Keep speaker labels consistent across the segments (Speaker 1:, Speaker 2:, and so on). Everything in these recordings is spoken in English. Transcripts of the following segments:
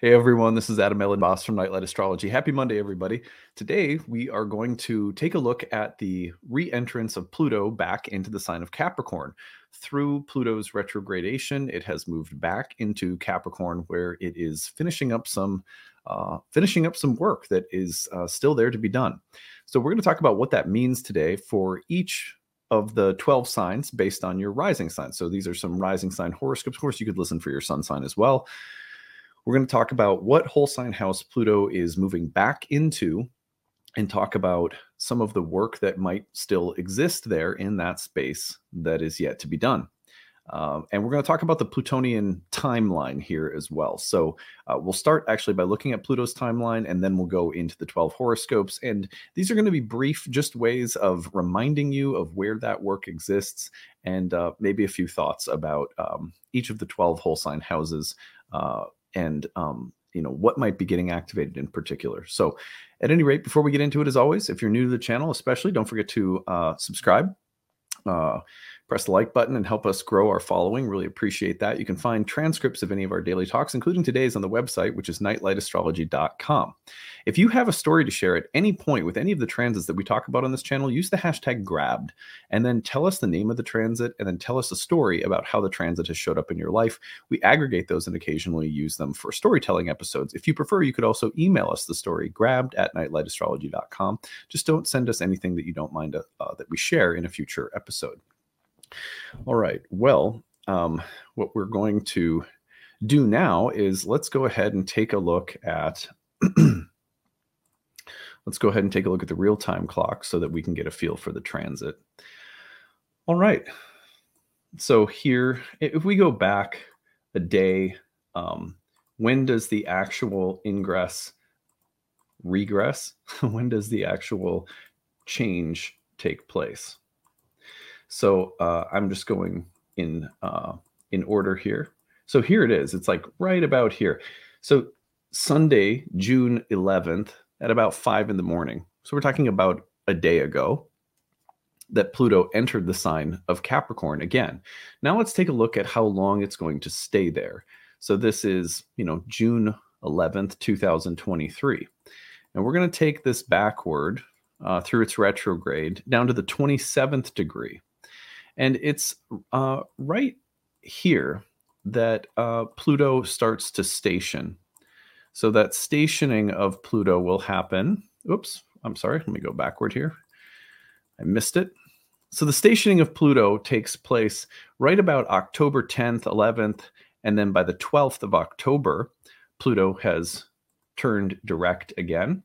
Speaker 1: Hey everyone, this is Adam Elenbaas from Nightlight Astrology. Happy Monday, everybody. Today we are going to take a look at the re entrance of Pluto back into the sign of Capricorn. Through Pluto's retrogradation, it has moved back into Capricorn where it is finishing up some. Uh, finishing up some work that is uh, still there to be done. So, we're going to talk about what that means today for each of the 12 signs based on your rising sign. So, these are some rising sign horoscopes. Of course, you could listen for your sun sign as well. We're going to talk about what whole sign house Pluto is moving back into and talk about some of the work that might still exist there in that space that is yet to be done. Um, and we're going to talk about the Plutonian timeline here as well. So uh, we'll start actually by looking at Pluto's timeline, and then we'll go into the 12 horoscopes. And these are going to be brief, just ways of reminding you of where that work exists, and uh, maybe a few thoughts about um, each of the 12 whole sign houses uh, and um, you know what might be getting activated in particular. So, at any rate, before we get into it, as always, if you're new to the channel, especially, don't forget to uh, subscribe. Uh, press the like button and help us grow our following. Really appreciate that. You can find transcripts of any of our daily talks, including today's, on the website, which is nightlightastrology.com. If you have a story to share at any point with any of the transits that we talk about on this channel, use the hashtag grabbed and then tell us the name of the transit and then tell us a story about how the transit has showed up in your life. We aggregate those and occasionally use them for storytelling episodes. If you prefer, you could also email us the story grabbed at nightlightastrology.com. Just don't send us anything that you don't mind uh, that we share in a future episode. All right. Well, um, what we're going to do now is let's go ahead and take a look at let's go ahead and take a look at the real time clock so that we can get a feel for the transit. All right. So here, if we go back a day, um, when does the actual ingress regress? when does the actual change take place? So uh, I'm just going in uh, in order here. So here it is. It's like right about here. So Sunday, June 11th, at about five in the morning. So we're talking about a day ago that Pluto entered the sign of Capricorn again. Now let's take a look at how long it's going to stay there. So this is, you know, June 11th, 2023. And we're going to take this backward uh, through its retrograde down to the 27th degree. And it's uh, right here that uh, Pluto starts to station. So that stationing of Pluto will happen. Oops, I'm sorry. Let me go backward here. I missed it. So the stationing of Pluto takes place right about October 10th, 11th, and then by the 12th of October, Pluto has turned direct again.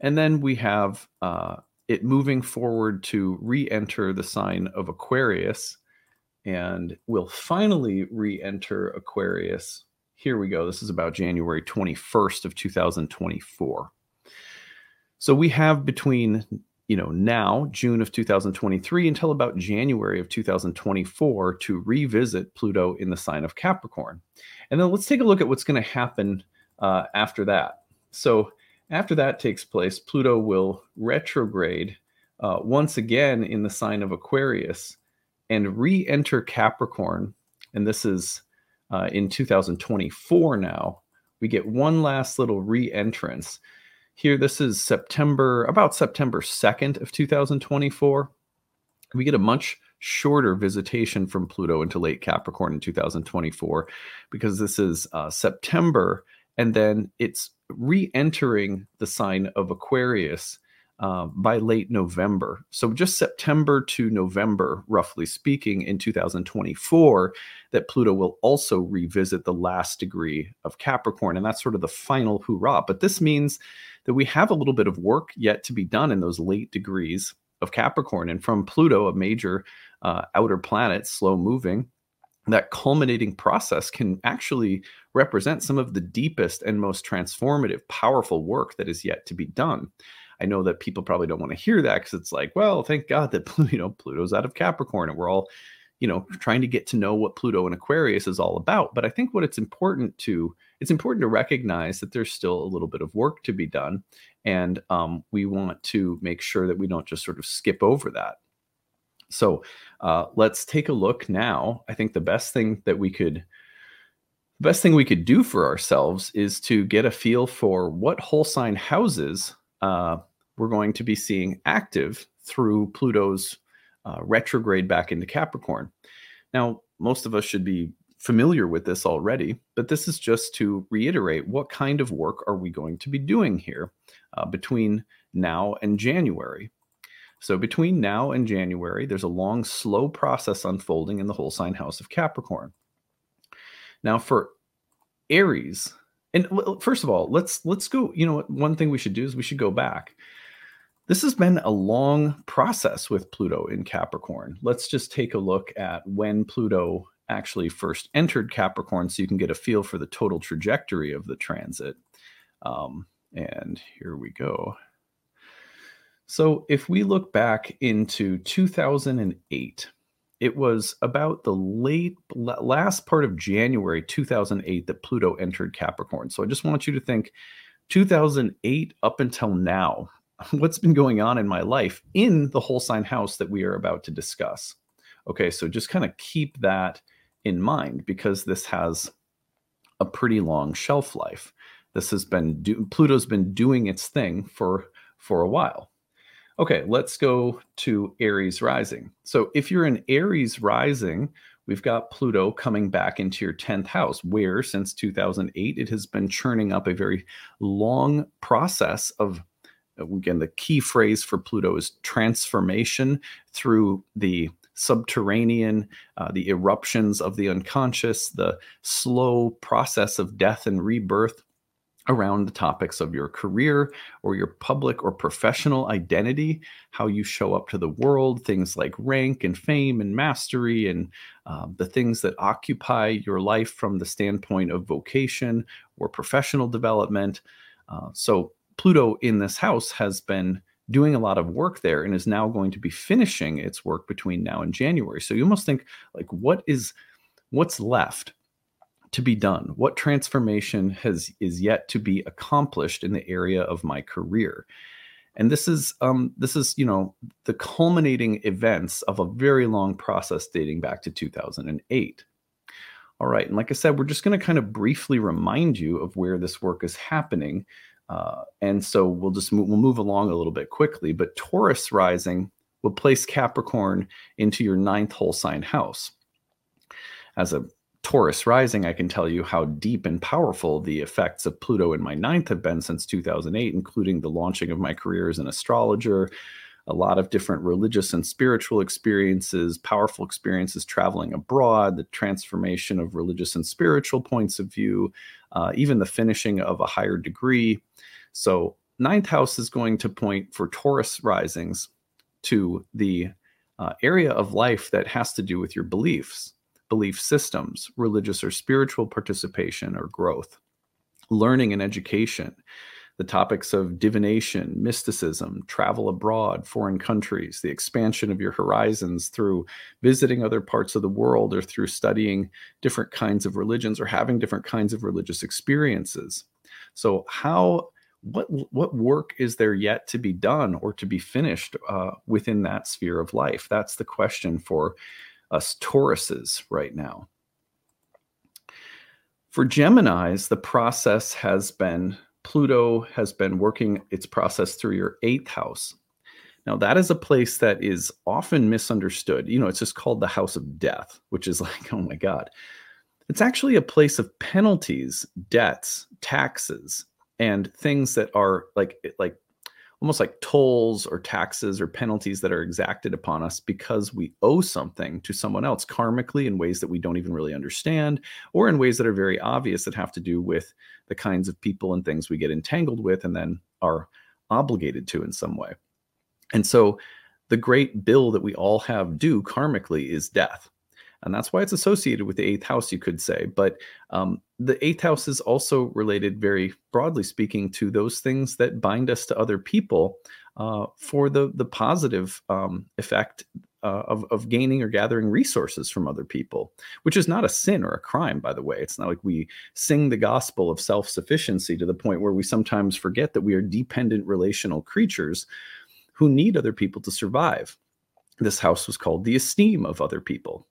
Speaker 1: And then we have uh, it moving forward to re-enter the sign of Aquarius and will finally re-enter Aquarius. Here we go. This is about January 21st of 2024. So we have between you know now June of 2023 until about January of 2024 to revisit Pluto in the sign of Capricorn. And then let's take a look at what's going to happen uh, after that. So after that takes place, Pluto will retrograde uh, once again in the sign of Aquarius and re enter Capricorn. And this is uh, in 2024 now. We get one last little re entrance. Here, this is September, about September 2nd of 2024. We get a much shorter visitation from Pluto into late Capricorn in 2024 because this is uh, September and then it's re-entering the sign of Aquarius uh, by late November. So just September to November, roughly speaking, in 2024, that Pluto will also revisit the last degree of Capricorn, and that's sort of the final hurrah. But this means that we have a little bit of work yet to be done in those late degrees of Capricorn, and from Pluto, a major uh, outer planet, slow moving that culminating process can actually represent some of the deepest and most transformative, powerful work that is yet to be done. I know that people probably don't want to hear that because it's like, well, thank God that you know Pluto's out of Capricorn and we're all, you know, trying to get to know what Pluto and Aquarius is all about. But I think what it's important to it's important to recognize that there's still a little bit of work to be done, and um, we want to make sure that we don't just sort of skip over that. So uh, let's take a look now. I think the best thing that we could the best thing we could do for ourselves is to get a feel for what whole sign houses uh, we're going to be seeing active through Pluto's uh, retrograde back into Capricorn. Now, most of us should be familiar with this already, but this is just to reiterate what kind of work are we going to be doing here uh, between now and January. So, between now and January, there's a long, slow process unfolding in the whole sign house of Capricorn. Now, for Aries, and first of all, let's let's go. You know, one thing we should do is we should go back. This has been a long process with Pluto in Capricorn. Let's just take a look at when Pluto actually first entered Capricorn so you can get a feel for the total trajectory of the transit. Um, and here we go. So if we look back into 2008, it was about the late last part of January 2008 that Pluto entered Capricorn. So I just want you to think 2008 up until now, what's been going on in my life in the whole sign house that we are about to discuss. Okay, so just kind of keep that in mind because this has a pretty long shelf life. This has been do- Pluto's been doing its thing for for a while. Okay, let's go to Aries rising. So if you're in Aries rising, we've got Pluto coming back into your 10th house, where since 2008 it has been churning up a very long process of again the key phrase for Pluto is transformation through the subterranean, uh, the eruptions of the unconscious, the slow process of death and rebirth around the topics of your career or your public or professional identity, how you show up to the world, things like rank and fame and mastery, and uh, the things that occupy your life from the standpoint of vocation or professional development. Uh, so, Pluto in this house has been doing a lot of work there and is now going to be finishing its work between now and January. So you almost think like what is what's left to be done? What transformation has is yet to be accomplished in the area of my career? And this is um, this is you know the culminating events of a very long process dating back to 2008. All right, and like I said, we're just going to kind of briefly remind you of where this work is happening uh, and so we'll just move, we'll move along a little bit quickly. But Taurus rising will place Capricorn into your ninth whole sign house. As a Taurus rising, I can tell you how deep and powerful the effects of Pluto in my ninth have been since 2008, including the launching of my career as an astrologer, a lot of different religious and spiritual experiences, powerful experiences traveling abroad, the transformation of religious and spiritual points of view, uh, even the finishing of a higher degree. So, ninth house is going to point for Taurus risings to the uh, area of life that has to do with your beliefs, belief systems, religious or spiritual participation or growth, learning and education the topics of divination, mysticism, travel abroad, foreign countries, the expansion of your horizons through visiting other parts of the world or through studying different kinds of religions or having different kinds of religious experiences. So, how what what work is there yet to be done or to be finished uh, within that sphere of life? That's the question for us Tauruses right now. For Geminis, the process has been Pluto has been working its process through your eighth house. Now, that is a place that is often misunderstood. You know, it's just called the house of death, which is like, oh my God. It's actually a place of penalties, debts, taxes, and things that are like like almost like tolls or taxes or penalties that are exacted upon us because we owe something to someone else karmically in ways that we don't even really understand or in ways that are very obvious that have to do with the kinds of people and things we get entangled with and then are obligated to in some way. And so the great bill that we all have due karmically is death and that's why it's associated with the eighth house you could say but um, the eighth house is also related very broadly speaking to those things that bind us to other people uh, for the the positive um, effect uh, of, of gaining or gathering resources from other people, which is not a sin or a crime, by the way. It's not like we sing the gospel of self sufficiency to the point where we sometimes forget that we are dependent relational creatures who need other people to survive. This house was called the esteem of other people.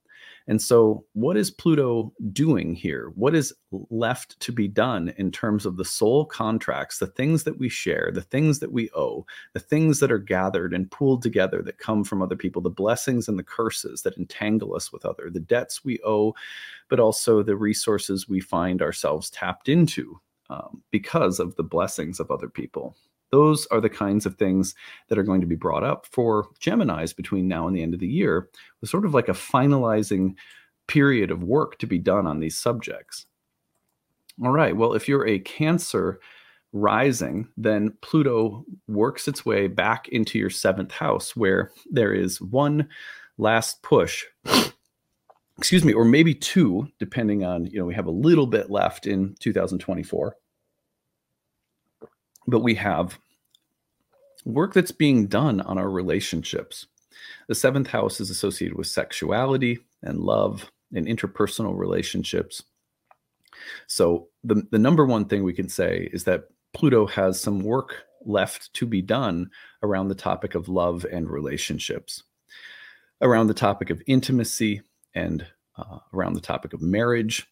Speaker 1: And so, what is Pluto doing here? What is left to be done in terms of the soul contracts, the things that we share, the things that we owe, the things that are gathered and pooled together that come from other people, the blessings and the curses that entangle us with other, the debts we owe, but also the resources we find ourselves tapped into um, because of the blessings of other people? Those are the kinds of things that are going to be brought up for Geminis between now and the end of the year, with sort of like a finalizing period of work to be done on these subjects. All right, well, if you're a Cancer rising, then Pluto works its way back into your seventh house, where there is one last push. Excuse me, or maybe two, depending on, you know, we have a little bit left in 2024 but we have work that's being done on our relationships. The seventh house is associated with sexuality and love and interpersonal relationships. So, the, the number one thing we can say is that Pluto has some work left to be done around the topic of love and relationships, around the topic of intimacy, and uh, around the topic of marriage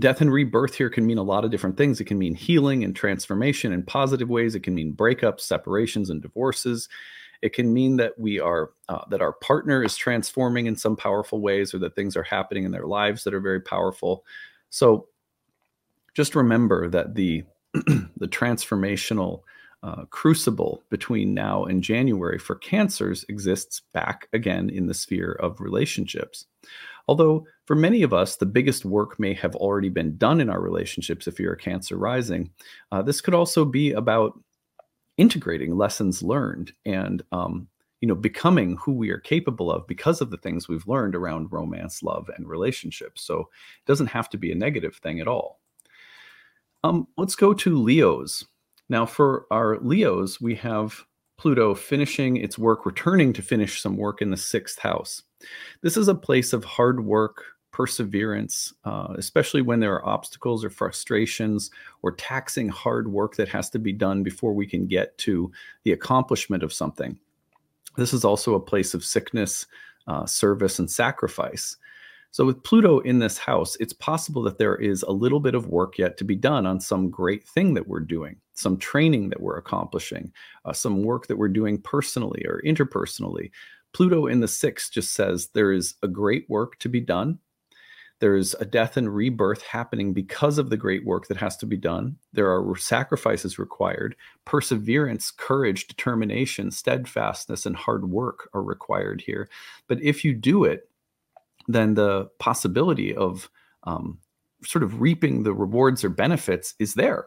Speaker 1: death and rebirth here can mean a lot of different things. It can mean healing and transformation in positive ways. It can mean breakups, separations, and divorces. It can mean that we are uh, that our partner is transforming in some powerful ways, or that things are happening in their lives that are very powerful. So, just remember that the the transformational uh, crucible between now and January for cancers exists back again in the sphere of relationships. Although for many of us, the biggest work may have already been done in our relationships if you're a Cancer rising. Uh, this could also be about integrating lessons learned and um, you know becoming who we are capable of because of the things we've learned around romance love and relationships. So it doesn't have to be a negative thing at all. Um, let's go to leos. Now for our leos we have pluto finishing its work returning to finish some work in the sixth house this is a place of hard work, perseverance, uh, especially when there are obstacles or frustrations or taxing hard work that has to be done before we can get to the accomplishment of something. This is also a place of sickness, uh, service, and sacrifice. So, with Pluto in this house, it's possible that there is a little bit of work yet to be done on some great thing that we're doing, some training that we're accomplishing, uh, some work that we're doing personally or interpersonally, Pluto in the sixth just says there is a great work to be done. There's a death and rebirth happening because of the great work that has to be done. There are sacrifices required. Perseverance, courage, determination, steadfastness, and hard work are required here. But if you do it, then the possibility of um, sort of reaping the rewards or benefits is there.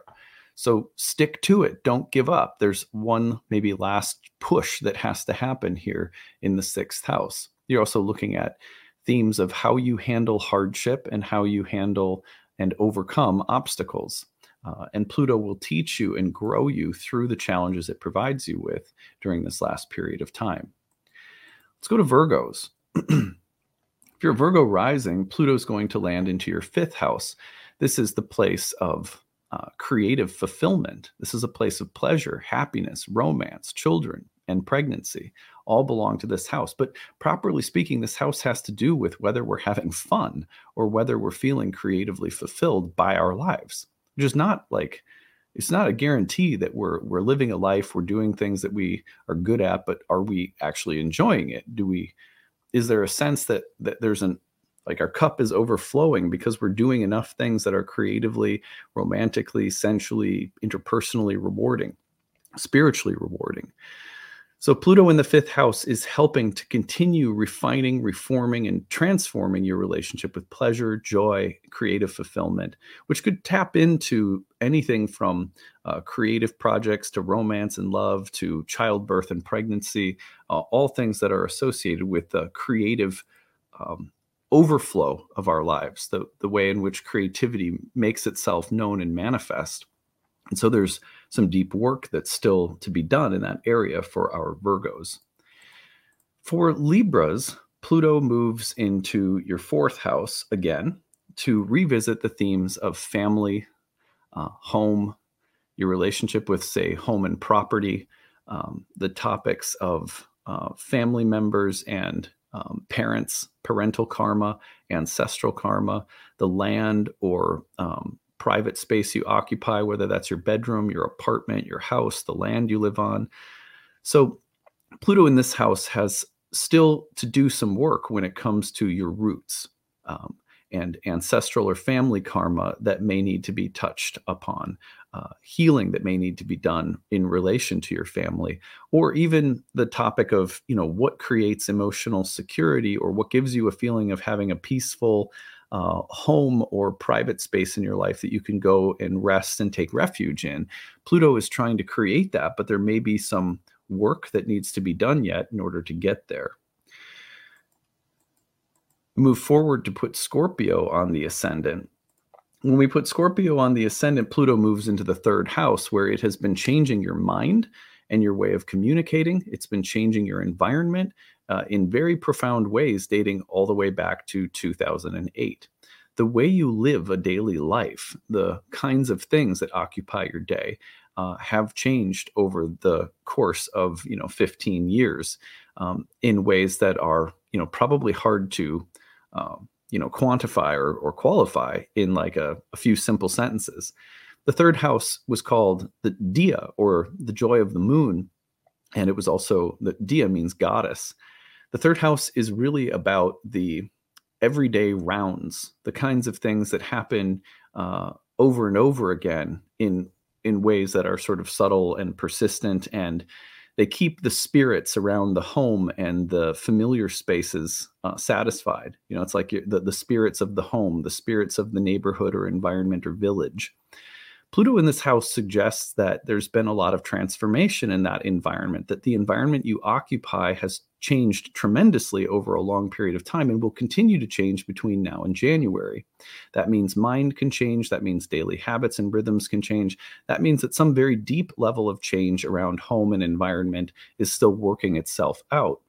Speaker 1: So stick to it. Don't give up. There's one maybe last push that has to happen here in the sixth house. You're also looking at themes of how you handle hardship and how you handle and overcome obstacles. Uh, and Pluto will teach you and grow you through the challenges it provides you with during this last period of time. Let's go to Virgos. if you're Virgo rising, Pluto's going to land into your fifth house. This is the place of uh, creative fulfillment. This is a place of pleasure, happiness, romance, children, and pregnancy all belong to this house. But properly speaking, this house has to do with whether we're having fun or whether we're feeling creatively fulfilled by our lives, which is not like it's not a guarantee that we're we're living a life, we're doing things that we are good at, but are we actually enjoying it? Do we is there a sense that that there's an like our cup is overflowing because we're doing enough things that are creatively romantically sensually interpersonally rewarding spiritually rewarding. So pluto in the fifth house is helping to continue refining reforming and transforming your relationship with pleasure joy creative fulfillment which could tap into anything from uh, creative projects to romance and love to childbirth and pregnancy uh, all things that are associated with creative um, overflow of our lives, the, the way in which creativity makes itself known and manifest. And so there's some deep work that's still to be done in that area for our Virgos. For Libras, Pluto moves into your fourth house again to revisit the themes of family, uh, home, your relationship with, say, home and property, um, the topics of uh, family members and um, parents, parental karma, ancestral karma, the land or um, private space you occupy, whether that's your bedroom, your apartment, your house, the land you live on. So, Pluto in this house has still to do some work when it comes to your roots um, and ancestral or family karma that may need to be touched upon uh, healing that may need to be done in relation to your family or even the topic of you know what creates emotional security or what gives you a feeling of having a peaceful uh, home or private space in your life that you can go and rest and take refuge in. Pluto is trying to create that but there may be some work that needs to be done yet in order to get there. Move forward to put scorpio on the ascendant when we put Scorpio on the ascendant, Pluto moves into the third house where it has been changing your mind and your way of communicating. It's been changing your environment uh, in very profound ways, dating all the way back to 2008. The way you live a daily life, the kinds of things that occupy your day, uh, have changed over the course of you know 15 years um, in ways that are you know probably hard to um, you know quantify or, or qualify in like a, a few simple sentences. The third house was called the Thea or the joy of the moon and it was also the Thea means goddess. The third house is really about the everyday rounds the kinds of things that happen uh, over and over again in in ways that are sort of subtle and persistent and they keep the spirits around the home and the familiar spaces uh, satisfied. You know, it's like the, the spirits of the home, the spirits of the neighborhood or environment or village. Pluto in this house suggests that there's been a lot of transformation in that environment, that the environment you occupy has changed tremendously over a long period of time and will continue to change between now and January. That means mind can change. That means daily habits and rhythms can change. That means that some very deep level of change around home and environment is still working itself out.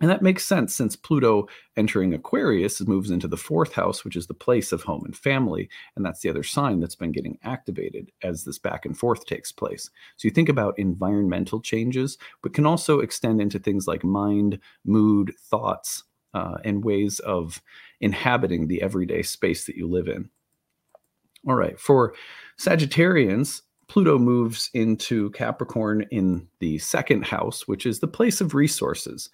Speaker 1: And that makes sense since Pluto entering Aquarius moves into the fourth house, which is the place of home and family. And that's the other sign that's been getting activated as this back and forth takes place. So you think about environmental changes, but can also extend into things like mind, mood, thoughts, uh, and ways of inhabiting the everyday space that you live in. All right, for Sagittarians, Pluto moves into Capricorn in the second house, which is the place of resources.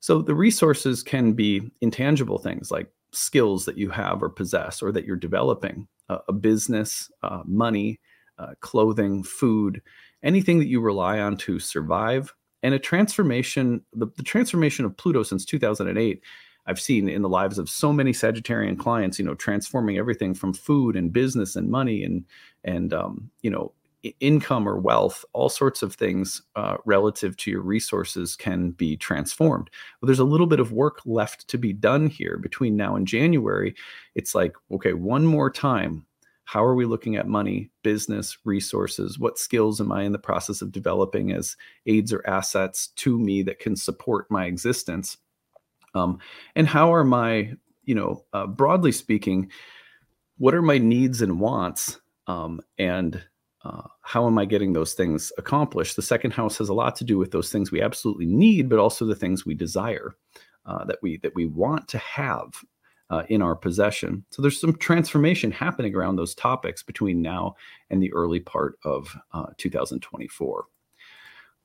Speaker 1: So the resources can be intangible things like skills that you have or possess or that you're developing, uh, a business, uh, money, uh, clothing, food, anything that you rely on to survive. And a transformation, the, the transformation of Pluto since 2008 I've seen in the lives of so many Sagittarian clients, you know, transforming everything from food and business and money and and um, you know income or wealth, all sorts of things uh, relative to your resources can be transformed. But there's a little bit of work left to be done here between now and January. It's like, okay, one more time. How are we looking at money, business, resources? What skills am I in the process of developing as aids or assets to me that can support my existence? Um, and how are my, you know, uh, broadly speaking, what are my needs and wants? Um, and uh, how am I getting those things accomplished? The second house has a lot to do with those things we absolutely need, but also the things we desire uh, that we that we want to have uh, in our possession. So there's some transformation happening around those topics between now and the early part of uh, 2024.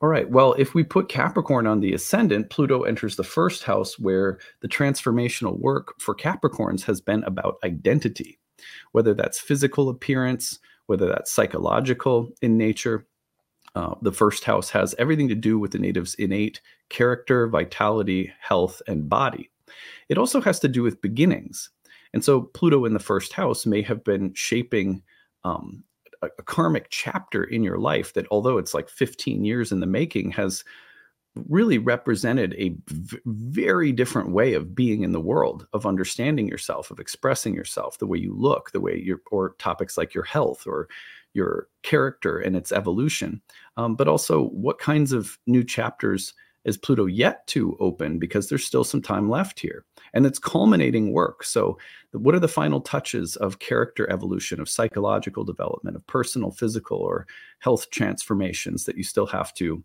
Speaker 1: All right. Well, if we put Capricorn on the ascendant, Pluto enters the first house where the transformational work for Capricorns has been about identity, whether that's physical appearance, whether that's psychological in nature. Uh, the first house has everything to do with the native's innate character, vitality, health, and body. It also has to do with beginnings. And so Pluto in the first house may have been shaping um, a, a karmic chapter in your life that, although it's like 15 years in the making, has really represented a v- very different way of being in the world, of understanding yourself, of expressing yourself, the way you look, the way you or topics like your health or your character and its evolution, um, but also what kinds of new chapters is Pluto yet to open because there's still some time left here. And it's culminating work. So, what are the final touches of character evolution, of psychological development, of personal, physical, or health transformations that you still have to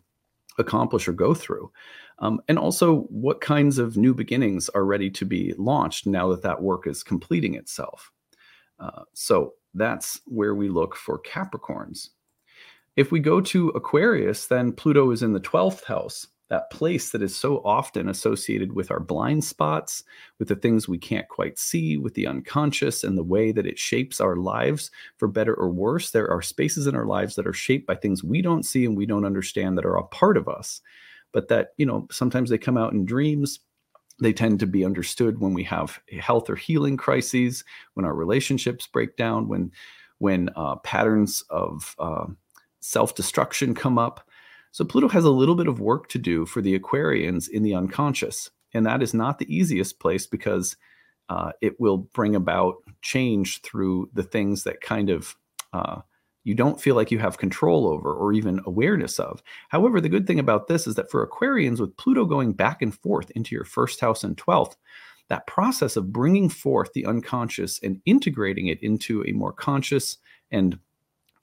Speaker 1: accomplish or go through. Um, and also, what kinds of new beginnings are ready to be launched now that that work is completing itself? Uh, so that's where we look for Capricorns. If we go to Aquarius, then Pluto is in the 12th house, that place that is so often associated with our blind spots, with the things we can't quite see, with the unconscious, and the way that it shapes our lives for better or worse. There are spaces in our lives that are shaped by things we don't see and we don't understand that are a part of us, but that, you know, sometimes they come out in dreams. They tend to be understood when we have health or healing crises, when our relationships break down, when when uh, patterns of uh, self destruction come up. So Pluto has a little bit of work to do for the Aquarians in the unconscious. And that is not the easiest place because uh, it will bring about change through the things that kind of uh, you don't feel like you have control over or even awareness of. However, the good thing about this is that for Aquarians, with Pluto going back and forth into your first house and 12th, that process of bringing forth the unconscious and integrating it into a more conscious and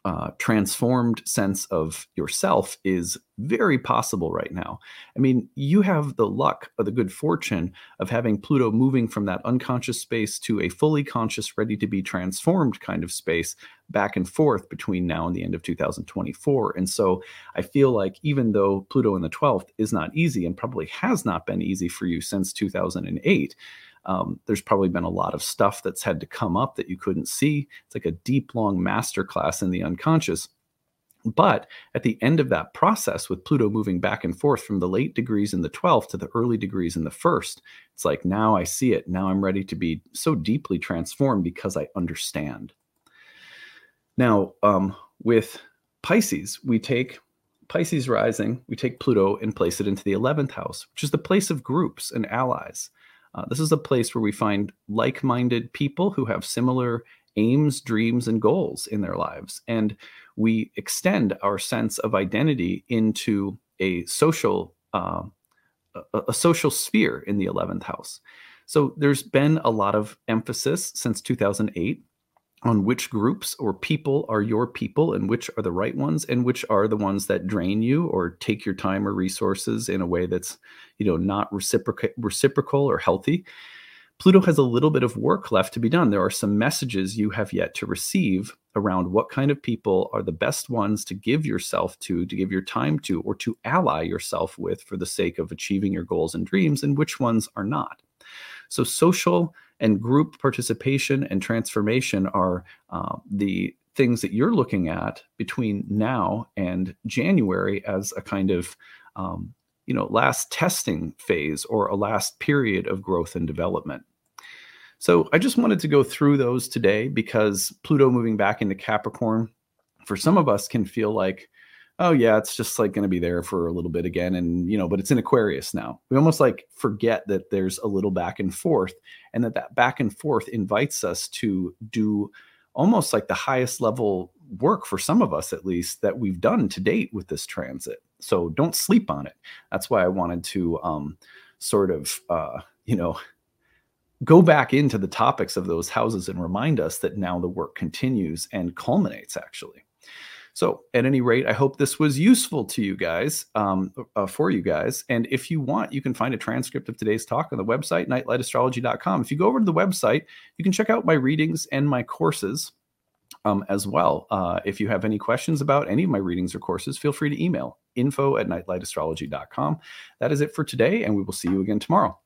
Speaker 1: uh, transformed sense of yourself is very possible right now. I mean, you have the luck or the good fortune of having Pluto moving from that unconscious space to a fully conscious, ready to be transformed kind of space back and forth between now and the end of 2024. And so I feel like even though Pluto in the 12th is not easy and probably has not been easy for you since 2008, um, there's probably been a lot of stuff that's had to come up that you couldn't see. It's like a deep, long masterclass in the unconscious. But at the end of that process, with Pluto moving back and forth from the late degrees in the 12th to the early degrees in the first, it's like now I see it. Now I'm ready to be so deeply transformed because I understand. Now, um, with Pisces, we take Pisces rising, we take Pluto and place it into the 11th house, which is the place of groups and allies. Uh, this is a place where we find like minded people who have similar aims, dreams, and goals in their lives. And we extend our sense of identity into a social. Uh, a, a social sphere in the 11th house. So there's been a lot of emphasis since 2008 on which groups or people are your people and which are the right ones and which are the ones that drain you or take your time or resources in a way that's you know not reciprocal reciprocal or healthy. Pluto has a little bit of work left to be done. There are some messages you have yet to receive around what kind of people are the best ones to give yourself to to give your time to or to ally yourself with for the sake of achieving your goals and dreams and which ones are not so social and group participation and transformation are uh, the things that you're looking at between now and January as a kind of um, you know last testing phase or a last period of growth and development. So I just wanted to go through those today because Pluto moving back into Capricorn for some of us can feel like oh yeah it's just like going to be there for a little bit again and you know but it's in aquarius now. We almost like forget that there's a little back and forth and that that back and forth invites us to do almost like the highest level work for some of us at least that we've done to date with this transit. So don't sleep on it. That's why i wanted to um, sort of uh, you know go back into the topics of those houses and remind us that now the work continues and culminates actually so, at any rate, I hope this was useful to you guys, um, uh, for you guys. And if you want, you can find a transcript of today's talk on the website, nightlightastrology.com. If you go over to the website, you can check out my readings and my courses um, as well. Uh, if you have any questions about any of my readings or courses, feel free to email info at nightlightastrology.com. That is it for today, and we will see you again tomorrow.